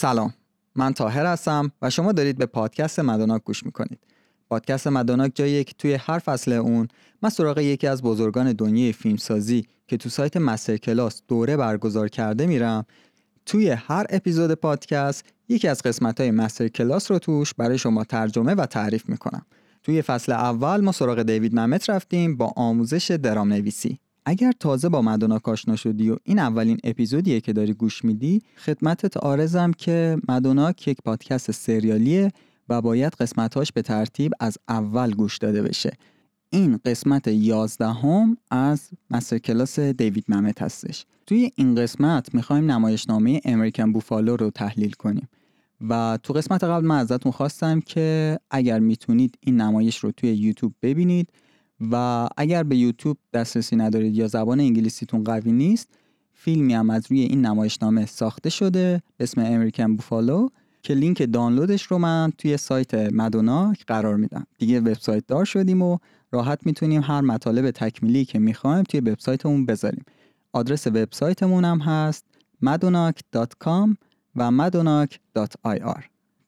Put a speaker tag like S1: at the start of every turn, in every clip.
S1: سلام. من تاهر هستم و شما دارید به پادکست مدوناک گوش می‌کنید. پادکست مدوناک جاییه که توی هر فصل اون من سراغ یکی از بزرگان دنیای فیلمسازی که تو سایت مستر کلاس دوره برگزار کرده میرم توی هر اپیزود پادکست یکی از قسمت های مستر کلاس رو توش برای شما ترجمه و تعریف می‌کنم. توی فصل اول ما سراغ دیوید ممت رفتیم با آموزش درام نویسی اگر تازه با مدوناک آشنا شدی و این اولین اپیزودیه که داری گوش میدی خدمتت آرزم که مدوناک یک پادکست سریالیه و باید قسمتاش به ترتیب از اول گوش داده بشه. این قسمت یازدهم از مستر کلاس دیوید ممت هستش. توی این قسمت می‌خوایم نمایشنامه امریکن بوفالو رو تحلیل کنیم و تو قسمت قبل من ازتون خواستم که اگر می‌تونید این نمایش رو توی یوتیوب ببینید و اگر به یوتیوب دسترسی ندارید یا زبان انگلیسیتون قوی نیست فیلمی هم از روی این نمایشنامه ساخته شده به اسم امریکن بوفالو که لینک دانلودش رو من توی سایت مدوناک قرار میدم. دیگه وبسایت دار شدیم و راحت می‌تونیم هر مطالب تکمیلی که می‌خوایم توی وبسایتمون بذاریم. آدرس وبسایتمون هم هست madonak.com و madonak.ir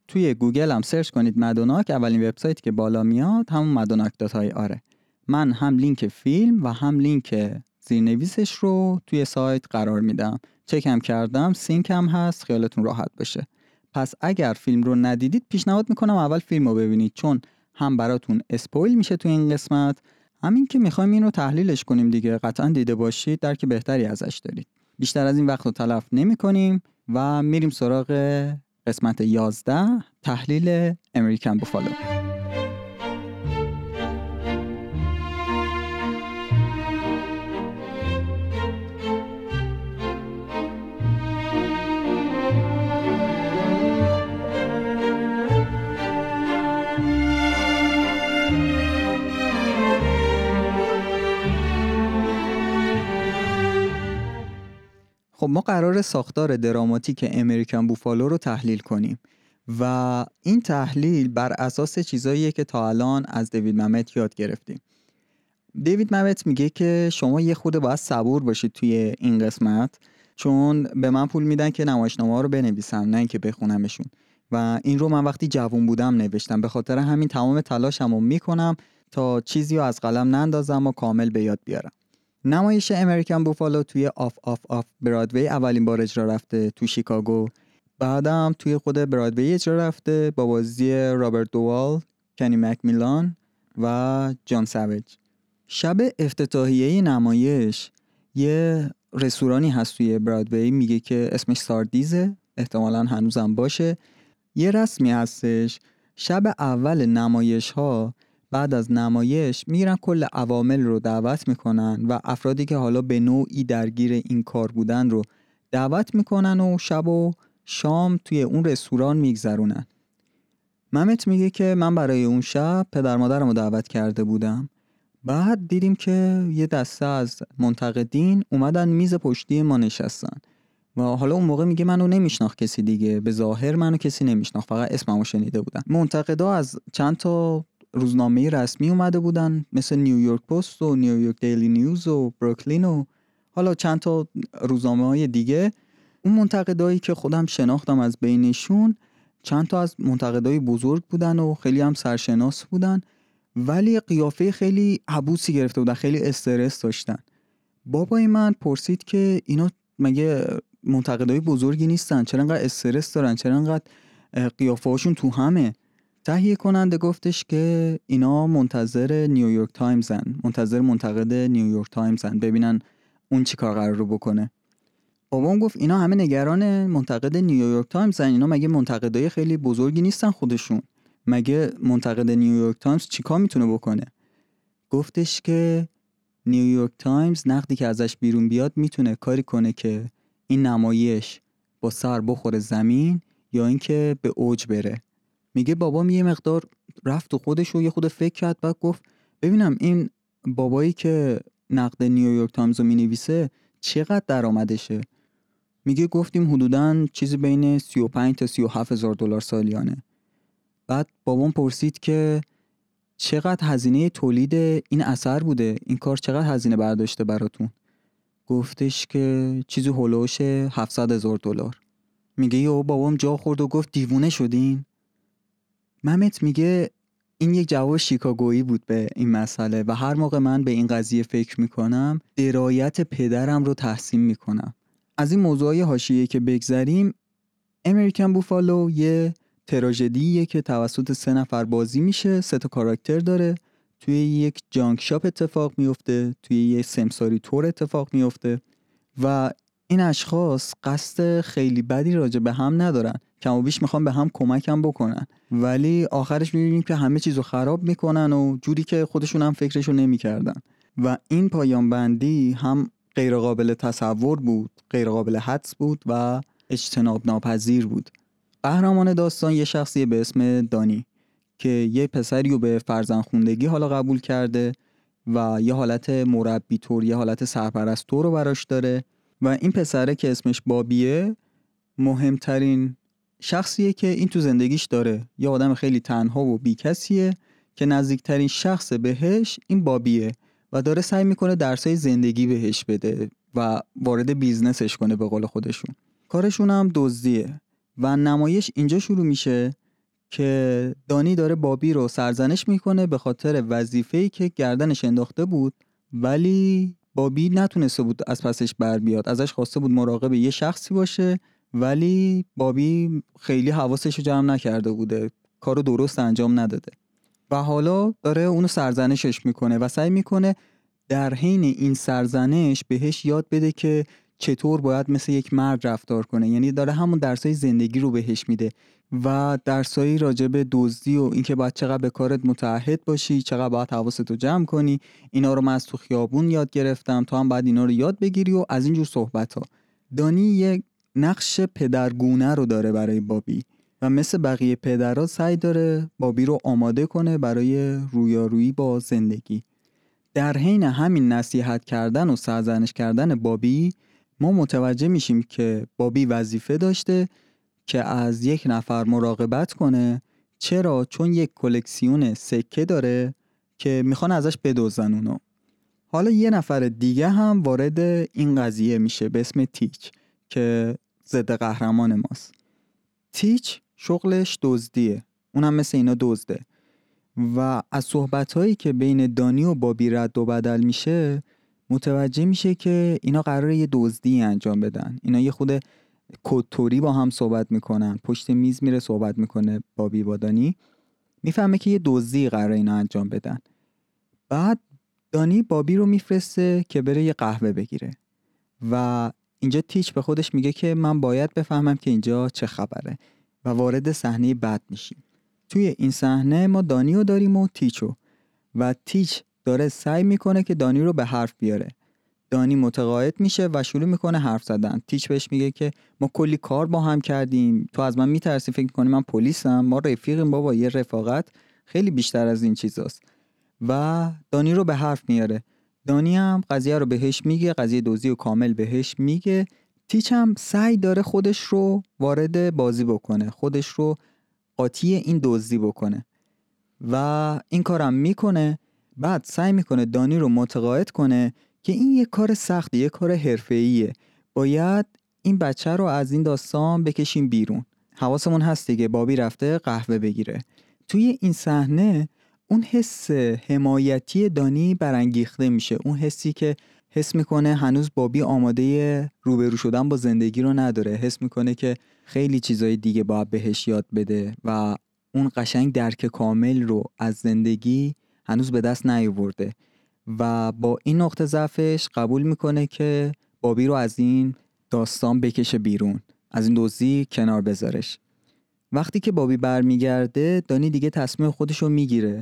S1: توی گوگل هم سرچ کنید مدوناک اولین وبسایتی که بالا میاد همون madonak.ir من هم لینک فیلم و هم لینک زیرنویسش رو توی سایت قرار میدم. چکم کردم سینک هم هست خیالتون راحت بشه. پس اگر فیلم رو ندیدید پیشنهاد می‌کنم اول فیلم رو ببینید چون هم براتون اسپویل میشه تو این قسمت. همین که می‌خوایم این رو تحلیلش کنیم دیگه قطعا دیده باشید درک بهتری ازش دارید. بیشتر از این وقت رو تلف نمی کنیم و میریم سراغ قسمت 11 تحلیل امریکن بوفالو ما قرار ساختار دراماتیک امریکن بوفالو رو تحلیل کنیم و این تحلیل بر اساس چیزاییه که تا الان از دیوید ممت یاد گرفتیم. دیوید ممت میگه که شما یه خود باید صبور باشید توی این قسمت چون به من پول میدن که نمایشنامه رو بنویسم نه اینکه بخونمشون. و این رو من وقتی جوون بودم نوشتم. به خاطر همین تمام تلاشمو می‌کنم تا چیزی رو از قلم نندازم و کامل به یاد بیارم. نمایش American Buffalo توی off off off برادوی اولین بار اجرا رفته تو شیکاگو. بعدم توی خود برادوی اجرا رفته با بازی رابرت دوال، کنی مکمیلان و جان سویج شب افتتاحیه نمایش یه رستورانی هست توی برادوی میگه که اسمش ساردیزه احتمالا هنوزم باشه. یه رسمی هستش. شب اول نمایش ها بعد از نمایش میرن کل عوامل رو دعوت می‌کنن و افرادی که حالا به نوعی درگیر این کار بودن رو دعوت می‌کنن و شب و شام توی اون رستوران میگذرونن. ممت میگه که من برای اون شب پدر مادرم رو دعوت کرده بودم. بعد دیدیم که یه دسته از منتقدین اومدن میز پشتی ما نشستن و حالا اون موقع میگه منو نمیشناخت کسی دیگه به ظاهر منو کسی نمیشناخت فقط اسممو شنیده بودن منتقدا از چند تا روزنامه رسمی اومده بودن مثل نیویورک پست و نیویورک دیلی نیوز و بروکلین و حالا چند تا روزنامه های دیگه. اون منتقدایی که خودم شناختم از بینشون چند تا از منتقدای بزرگ بودن و خیلی هم سرشناس بودن ولی قیافه خیلی عبوسی گرفته بودن خیلی استرس داشتن. بابای من پرسید که اینا مگه منتقدای بزرگی نیستن؟ چرا انقدر استرس دارن؟ چرا انقدر قیافه هاشون تو همه؟ تهیه کننده گفتش که اینا منتظر نیویورک تایمزن منتظر منتقد نیویورک تایمزن ببینن اون چی کار قرار رو بکنه. بابام گفت اینا همه نگران منتقد نیویورک تایمزن اینا مگه منتقدای خیلی بزرگی نیستن خودشون؟ مگه منتقد نیویورک تایمز چیکار می‌تونه بکنه؟ گفتش که نیویورک تایمز نقدی که ازش بیرون بیاد می‌تونه کاری کنه که این نمایش با سر بخوره زمین یا اینکه به اوج بره. میگه بابام یه مقدار رفت و خودش رو یه خود فکر کرد بعد گفت ببینم این بابایی که نقد نیویورک تایمز رو می‌نویسه چقدر درآمدشه؟ میگه گفتیم حدودا چیزی بین 35 تا 37 هزار دلار سالیانه. بعد بابام پرسید که چقدر هزینه تولید این اثر بوده؟ این کار چقدر هزینه برداشته براتون؟ گفتش که چیزی هلوش 700 هزار دلار. میگه یه بابام جا خورد و گفت دیوونه شدین؟ ممت میگه این یک جواب شیکاگویی بود به این مسئله و هر موقع من به این قضیه فکر می‌کنم درایت پدرم رو تحسین می‌کنم. از این موضوعی حاشیه که بگذریم امریکن بوفالو یه تراژدیه که توسط سه نفر بازی میشه سه تا کاراکتر داره. توی یک جانک شاپ اتفاق میفته توی یه سمساری تور اتفاق میفته و این اشخاص قصد خیلی بدی راجع به هم ندارن. کم و بیش می‌خوان به هم کمکم بکنن. ولی آخرش می‌بینیم که همه چیز رو خراب می‌کنن و جوری که خودشون هم فکرشو نمی‌کردن. و این پایان بندی هم غیرقابل تصور بود غیرقابل حدس بود و اجتناب ناپذیر بود. قهرمان داستان یه شخصی به اسم دانی که یه پسری رو به فرزن خوندگی حالا قبول کرده و یه حالت مربی طور یه حالت سرپرست رو براش داره. و این پسره که اسمش بابیه مهمترین شخصیه که این تو زندگیش داره. یه آدم خیلی تنها و بیکسیه که نزدیکترین شخص بهش این بابیه و داره سعی می‌کنه درسای زندگی بهش بده و وارد بیزنسش کنه به قول خودشون. کارشون هم دزدیه و نمایش اینجا شروع میشه که دانی داره بابی رو سرزنش می‌کنه به خاطر وظیفه‌ای که گردنش انداخته بود ولی بابی نتونسته بود از پسش بر بیاد. ازش خواسته بود مراقب یه شخصی باشه ولی بابی خیلی حواسش رو جمع نکرده بوده. کارو درست انجام نداده. و حالا داره اونو سرزنشش می‌کنه و سعی می‌کنه در حین این سرزنش بهش یاد بده که چطور باید مثل یک مرد رفتار کنه؟ یعنی داره همون درسای زندگی رو بهش میده و درسایی راجع به دزدی و اینکه باید چقدر به کارت متعهد باشی چقدر باید حواستو جمع کنی اینا رو من از تو خیابون یاد گرفتم تو هم باید اینا رو یاد بگیری و از اینجور صحبت ها دانی یک نقش پدرگونه رو داره برای بابی و مثل بقیه پدرها سعی داره بابی رو آماده کنه برای رویارویی با زندگی. در حین همین نصیحت کردن و سرزنش کردن بابی ما متوجه میشیم که بابی وظیفه داشته که از یک نفر مراقبت کنه. چرا؟ چون یک کلکسیون سکه داره که می‌خوان ازش بدوزن اونو. حالا یه نفر دیگه هم وارد این قضیه میشه به اسم تیچ که ضد قهرمان ماست. تیچ شغلش دزدیه. اونم مثل اینا دزده. و از صحبت که بین دانی و بابی رد و بدل میشه متوجه میشه که اینا قراره یه دزدی انجام بدن. اینا یه خود کدتوری با هم صحبت می‌کنن. پشت میز میره صحبت می‌کنه با دانی می‌فهمه که یه دزدی قراره اینا انجام بدن. بعد دانی بابی رو میفرسته که بره یه قهوه بگیره. و اینجا تیچ به خودش میگه که من باید بفهمم که اینجا چه خبره و وارد صحنه بد میشیم. توی این صحنه ما دانی رو داریم و تیچو. و تیچ داره سعی می‌کنه که دانی رو به حرف بیاره. دانی متقاعد میشه و شروع می‌کنه حرف زدن. تیچ بهش میگه که ما کلی کار با هم کردیم. تو از من میترسی فکر کنی من پلیسم. ما رفیقیم بابا یه رفاقت. خیلی بیشتر از این چیزاست. و دانی رو به حرف میاره. دانی هم قضیه رو بهش میگه قضیه دوزی و کامل بهش میگه. تیچ هم سعی داره خودش رو وارد بازی بکنه. خودش رو قاطی این دزدی بکنه. و این کارم می‌کنه. بعد سعی می‌کنه دانی رو متقاعد کنه که این یه کار سختی یه کار حرفه‌ایه. باید این بچه رو از این داستان بکشیم بیرون. حواسمون هست دیگه بابی رفته قهوه بگیره. توی این صحنه اون حس حمایتی دانی برانگیخته میشه. اون حسی که حس می‌کنه هنوز بابی آماده روبرو شدن با زندگی رو نداره. حس می‌کنه که خیلی چیزای دیگه باید بهش یاد بده و اون قشنگ درک کامل رو از زندگی هنوز به دست نیاورده و با این نقطه ضعفش قبول می‌کنه که بابی رو از این داستان بکشه بیرون از این دوزی کنار بذارش. وقتی که بابی برمیگرده دانی دیگه تصمیم خودش رو می‌گیره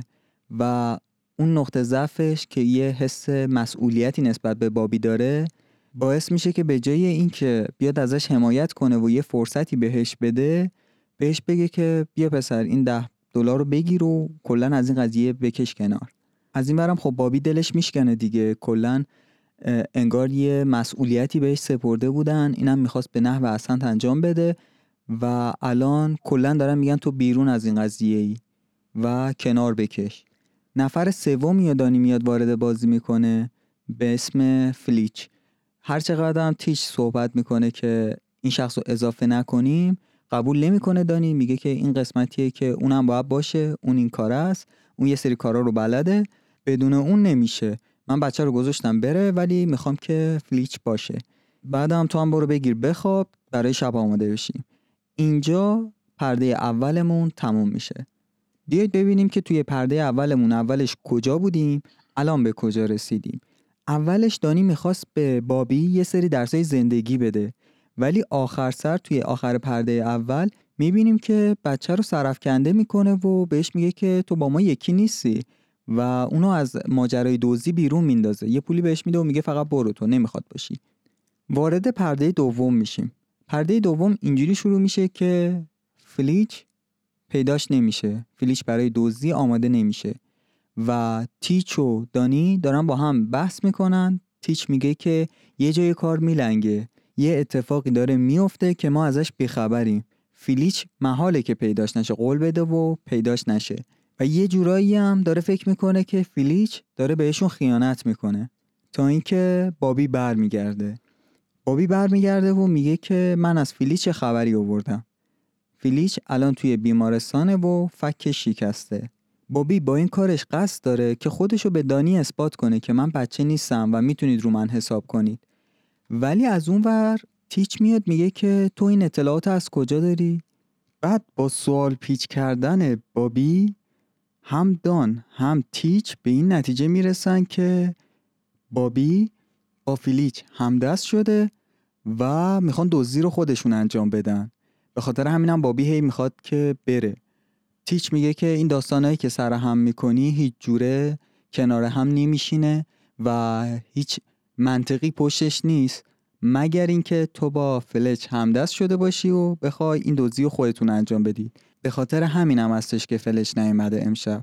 S1: و اون نقطه ضعفش که یه حس مسئولیتی نسبت به بابی داره باعث میشه که به جای اینکه بیاد ازش حمایت کنه و یه فرصتی بهش بده بهش بگه که بیا پسر این ده دلار رو بگیر و کلا از این قضیه بکش کنار. از این برم خب بابی دلش میشکنه دیگه. کلا انگار یه مسئولیتی بهش سپرده بودن. اینم می‌خواست به نحو احسنت انجام بده و الان کلا دارن میگن تو بیرون از این قضیه ای و کنار بکش. نفر سوم یا دانی میاد وارد بازی می‌کنه به اسم فلیچ. هر چقدر هم تیچ صحبت می‌کنه که این شخص رو اضافه نکنیم قبول نمی‌کنه دانی. میگه که این قسمتیه که اونم باید باشه اون این کار است اون یه سری کارا رو بلده بدون اون نمیشه. من بچه رو گذاشتم بره ولی می‌خوام که فلیچ باشه. بعدم تو هم برو بگیر. بخواب برای شب آماده بشیم اینجا پرده اولمون تموم میشه. بیایید ببینیم که توی پرده اولمون اولش کجا بودیم الان به کجا رسیدیم. اولش دانی می‌خواست به بابی یه سری درسای زندگی بده. ولی آخر سر توی آخر پرده اول می‌بینیم که بچه رو سرفکنده می‌کنه و بهش میگه که تو با ما یکی نیستی و اونو از ماجرای دوزی بیرون میندازه. یه پولی بهش میده و میگه فقط برو تو نمی‌خواد باشی وارد پرده دوم میشیم. پرده دوم اینجوری شروع میشه که فلیچ پیداش نمیشه. فلیچ برای دزدی آماده نمیشه. و تیچ و دانی دارن با هم بحث می‌کنن. تیچ میگه که یه جای کار میلنگه. یه اتفاقی داره میفته که ما ازش بیخبریم. فیلیچ محاله که پیداش نشه قول بده و پیداش نشه. و یه جورایی هم داره فکر می‌کنه که فیلیچ داره بهشون خیانت می‌کنه. تا اینکه بابی برمیگرده. بابی برمیگرده و میگه که من از فیلیچ خبری آوردم. فیلیچ الان توی بیمارستانه و فک شکسته. بابی با این کارش قصد داره که خودشو به دانی اثبات کنه که من بچه نیستم و می‌تونید رو من حساب کنید. ولی از اون ور تیچ میاد میگه که تو این اطلاعات از کجا داری؟ بعد با سوال پیچ کردن بابی هم دان هم تیچ به این نتیجه می‌رسن که بابی با فیلیچ همدست شده و می‌خوان دزدی رو خودشون انجام بدن به خاطر همینم بابی هی می‌خواد که بره تیچ میگه که این داستانهایی که سر هم می‌کنی هیچ جوره کنار هم نمیشینه و هیچ منطقی پشتش نیست مگر اینکه تو با فلچ همدست شده باشی و بخوای این دوزی رو خودتون انجام بدید به خاطر همینم هم هستش که فلچ نیومده امشب.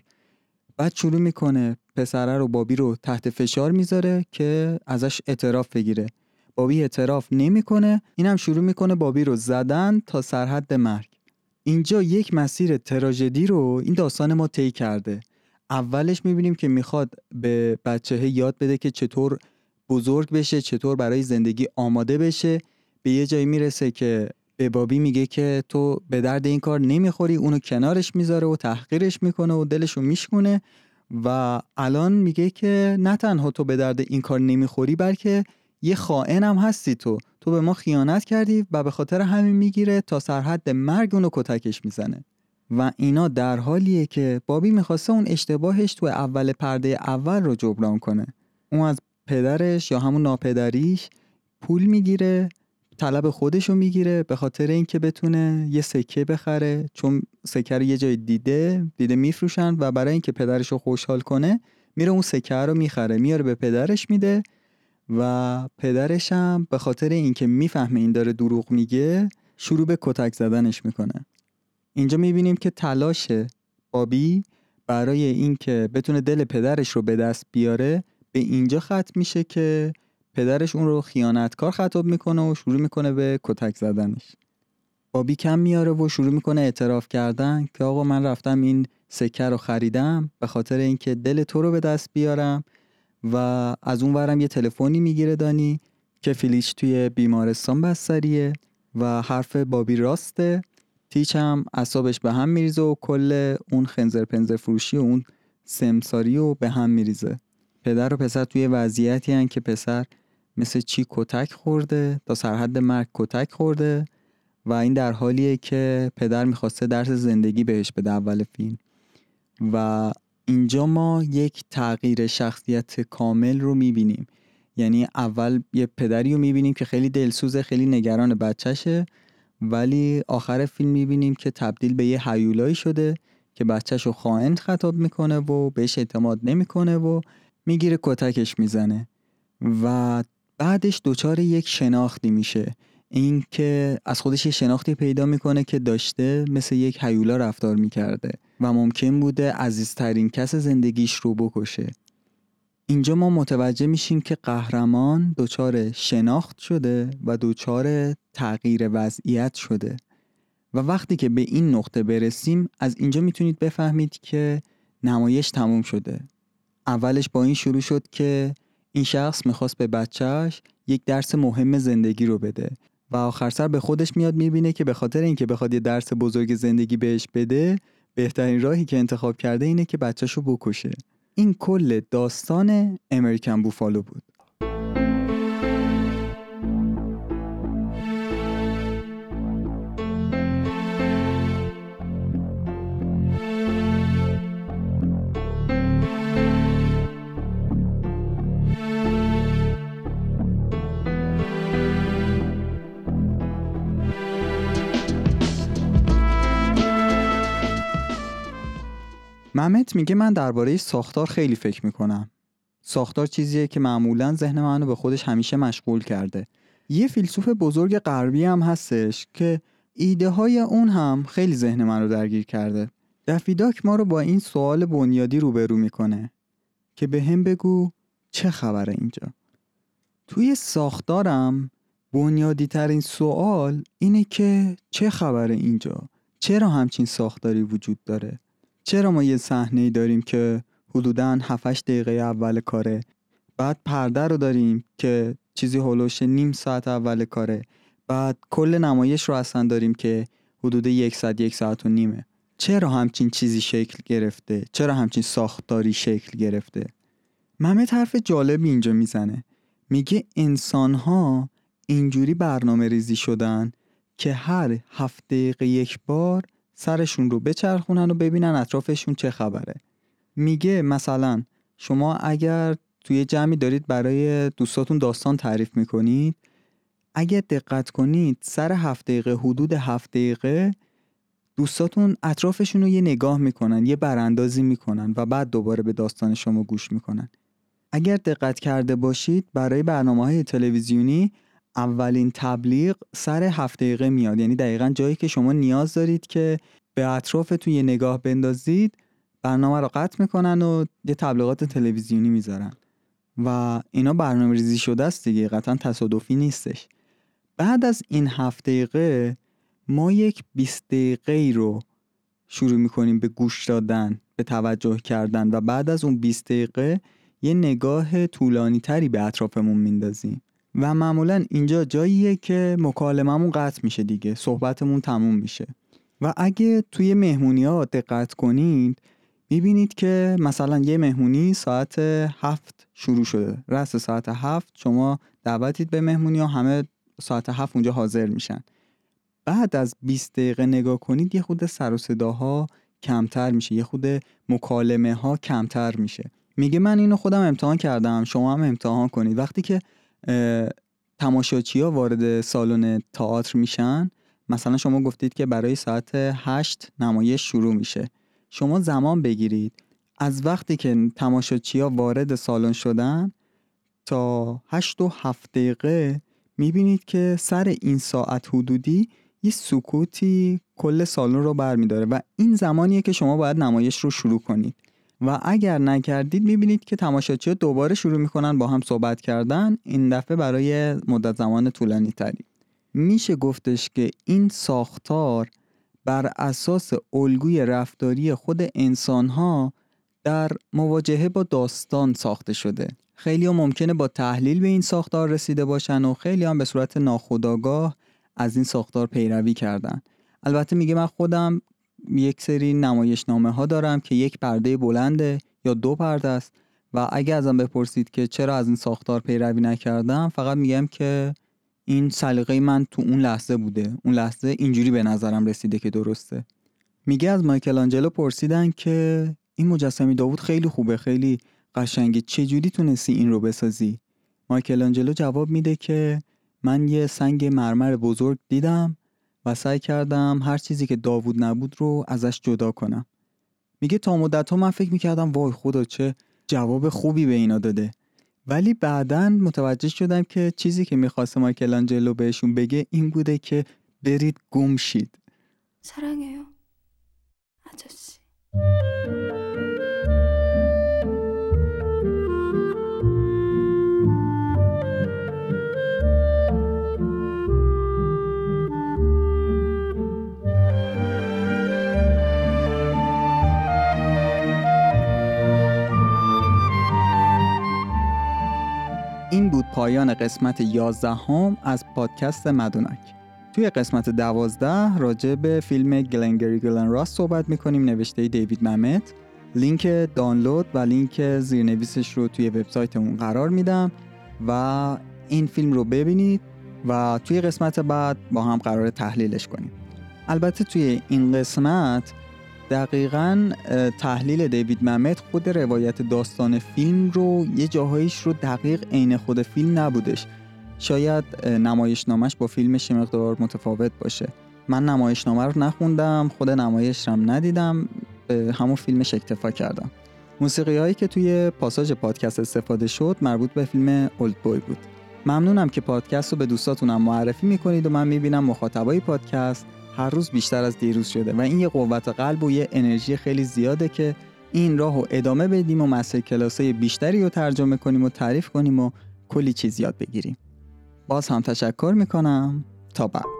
S1: بعد شروع می‌کنه پسره رو بابی رو تحت فشار می‌ذاره که ازش اعتراف بگیره. بابی اعتراف نمی‌کنه اینم شروع می‌کنه بابی رو زدن تا سرحد مرگ. اینجا یک مسیر تراژدی رو این داستان ما طی کرده. اولش می‌بینیم که می‌خواد به بچه یاد بده که چطور بزرگ بشه چطور برای زندگی آماده بشه. به یه جایی می‌رسه که به بابی میگه که تو به درد این کار نمی‌خوری اونو کنارش می‌ذاره و تحقیرش می‌کنه و دلشو میشکونه. و الان میگه که نه تنها تو به درد این کار نمی‌خوری بلکه یه خائن هم هستی تو. تو به ما خیانت کردی و به خاطر همین می‌گیره تا سرحد مرگ اونو کتکش می‌زنه. و اینا در حالیه که بابی می‌خواسته اون اشتباهش تو اول پرده اول رو جبران کنه. اون از پدرش یا همون ناپدریش پول می‌گیره طلب خودش رو می‌گیره به خاطر اینکه بتونه یه سکه بخره. چون سکه رو یه جای دیده دیده میفروشن و برای اینکه پدرش رو خوشحال کنه میره اون سکه رو می‌خره. میاره به پدرش میده و پدرش هم به خاطر اینکه می‌فهمه این داره دروغ میگه شروع به کتک زدنش می‌کنه. اینجا می‌بینیم که تلاش بابی برای اینکه بتونه دل پدرش رو به دست بیاره به اینجا ختم میشه که پدرش اون رو خیانتکار خطاب می‌کنه و شروع می‌کنه به کتک زدنش. بابی کم میاره و شروع می‌کنه اعتراف کردن که آقا من رفتم این سکه رو خریدم به خاطر اینکه دل تو رو به دست بیارم و از اون ورم یه تلفنی می‌گیره دانی که فیلیش توی بیمارستان بستریه و حرف بابی راسته. تیچ هم اصابش به هم میریزه و کل اون خنزر پنزر فروشی و اون سمساری رو به هم میریزه. پدر و پسر توی وضعیتی هن که پسر مثل چی کتک خورده تا سرحد مرگ کتک خورده و این در حالیه که پدر می‌خواسته درس زندگی بهش بده اول فیلم. و اینجا ما یک تغییر شخصیت کامل رو می‌بینیم. یعنی اول یه پدری رو می‌بینیم که خیلی دلسوزه خیلی نگران بچهشه ولی آخر فیلم می‌بینیم که تبدیل به یه حیولایی شده که بچهش رو خائن خطاب می‌کنه و بهش اعتماد نمی‌کنه و می‌گیره کتکش می‌زنه و بعدش دچار یک شناختی میشه. این که از خودش یه شناختی پیدا می‌کنه که داشته مثل یک حیولا رفتار می‌کرده و ممکن بوده عزیزترین کس زندگیش رو بکشه. اینجا ما متوجه میشیم که قهرمان دچار شناخت شده و دچار تغییر وضعیت شده. و وقتی که به این نقطه برسیم از اینجا می‌تونید بفهمید که نمایش تموم شده. اولش با این شروع شد که این شخص می‌خواست به بچهش یک درس مهم زندگی رو بده و آخر سر به خودش میاد می‌بینه که به خاطر اینکه بخواد یه درس بزرگ زندگی بهش بده بهترین راهی که انتخاب کرده اینه که بچهشو بکشه. این کل داستان امریکن بوفالو بود. محمد میگه من درباره ساختار خیلی فکر می‌کنم. ساختار چیزیه که معمولا ذهن منو به خودش همیشه مشغول کرده. یه فیلسوف بزرگ غربی هم هستش که ایده های اون هم خیلی ذهن من رو درگیر کرده. دفیداک ما رو با این سوال بنیادی روبرو می‌کنه که به هم بگو چه خبره اینجا؟ توی ساختارم بنیادی ترین سوال اینه که چه خبره اینجا؟ چرا همچین ساختاری وجود داره؟ چرا ما یه صحنه داریم که حدودا 7 دقیقه اول کاره؟ بعد پرده رو داریم که چیزی هلوش نیم ساعت اول کاره. بعد کل نمایش رو اصلا داریم که حدود یک ساعت یک ساعت و نیمه. چرا همچین چیزی شکل گرفته؟ چرا همچین ساختاری شکل گرفته؟ محمد حرف جالبی اینجا می‌زنه. میگه انسان ها اینجوری برنامه ریزی شدن که هر هفت دقیقه یک بار سرشون رو بچرخونن و ببینن اطرافشون چه خبره. میگه مثلا شما اگر توی جمعی دارید برای دوستاتون داستان تعریف می‌کنید اگر دقت کنید سر هفت دقیقه حدود هفت دقیقه دوستاتون اطرافشون رو یه نگاه می‌کنن یه براندازی می‌کنن و بعد دوباره به داستان شما گوش می‌کنن. اگر دقت کرده باشید برای برنامه های تلویزیونی اولین تبلیغ سر هفت دقیقه میاد. یعنی دقیقا جایی که شما نیاز دارید که به اطرافتون یه نگاه بندازید برنامه رو قطع می‌کنن و یه تبلیغات تلویزیونی می‌ذارن. و اینا برنامه ریزی شده است دیگه قطعا تصادفی نیستش. بعد از این هفت دقیقه ما یک 20 دقیقه رو شروع می‌کنیم به گوش دادن به توجه کردن و بعد از اون 20 دقیقه یه نگاه طولانی تری به اطرافمون میندازیم. و معمولا اینجا جاییه که مکالممون قطع میشه دیگه صحبتمون تموم میشه. و اگه توی مهمونی ها دقت کنید می‌بینید که مثلا یه مهمونی ساعت هفت شروع شده. رس ساعت هفت شما دعوتید به مهمونی ها همه ساعت هفت اونجا حاضر میشن. بعد از 20 دقیقه نگاه کنید یه خود سر و صداها کمتر میشه یه خود مکالمه ها کمتر میشه. میگه من اینو خودم امتحان کردم شما هم امتحان کنید. وقتی که تماشاچی ها وارد سالن تئاتر میشن. مثلا شما گفتید که برای ساعت هشت نمایش شروع میشه. شما زمان بگیرید. از وقتی که تماشاچی ها وارد سالن شدن تا هشت و هفت دقیقه می‌بینید که سر این ساعت حدودی یه سکوتی کل سالن رو برمیداره و این زمانیه که شما باید نمایش رو شروع کنید. و اگر نکردید می‌بینید که تماشاچی دوباره شروع می‌کنن با هم صحبت کردن این دفعه برای مدت زمان طولانی تری میشه گفتش که این ساختار بر اساس الگوی رفتاری خود انسانها در مواجهه با داستان ساخته شده. خیلی ها ممکنه با تحلیل به این ساختار رسیده باشن و خیلی هم به صورت ناخودآگاه از این ساختار پیروی کردن. البته میگه من خودم یک سری نمایشنامه ها دارم که یک پرده بلنده یا دو پرده است و اگه ازم بپرسید که چرا از این ساختار پیروی نکردم فقط میگم که این سلیقه من تو اون لحظه بوده. اون لحظه اینجوری به نظرم رسیده که درسته. میگه از مایکل آنجلو پرسیدن که این مجسمه داوود خیلی خوبه خیلی قشنگه چجوری تونستی این رو بسازی؟ مایکل آنجلو جواب میده که من یه سنگ مرمر بزرگ دیدم و سعی کردم هر چیزی که داوود نبود رو ازش جدا کنم میگه تا مدت ها من فکر میکردم وای خدا چه جواب خوبی به اینا داده ولی بعدا متوجه شدم که چیزی که میخواست مایکل آنجلو بهشون بگه این بوده که برید گم شید 사랑해요 아저씨 پایان قسمت 11 هم از پادکست مدونک. توی قسمت 12 راجع به فیلم گلنگری گلن راست صحبت می‌کنیم. نوشته دیوید ممت. لینک دانلود و لینک زیرنویسش رو توی وبسایتمون قرار میدم و این فیلم رو ببینید و توی قسمت بعد با هم قرار تحلیلش کنیم. البته توی این قسمت دقیقا تحلیل دیوید ممت خود روایت داستان فیلم رو یه جاهایش رو دقیق عین خود فیلم نبودش. شاید نمایشنامش با فیلمش مقدار متفاوت باشه. من نمایشنامه رو نخوندم خود نمایش هم ندیدم همون فیلمش اکتفا کردم. موسیقی هایی که توی پاساژ پادکست استفاده شد مربوط به فیلم اولد بوی بود. ممنونم که پادکست رو به دوستاتونم معرفی می‌کنید و من می‌بینم مخاطبای پادکست. هر روز بیشتر از دیروز شده و این یه قوت قلب و یه انرژی خیلی زیاده که این راه رو ادامه بدیم و مسئله کلاسای بیشتری رو ترجمه کنیم و تعریف کنیم و کلی چیز یاد بگیریم. باز هم تشکر می‌کنم. تا بعد.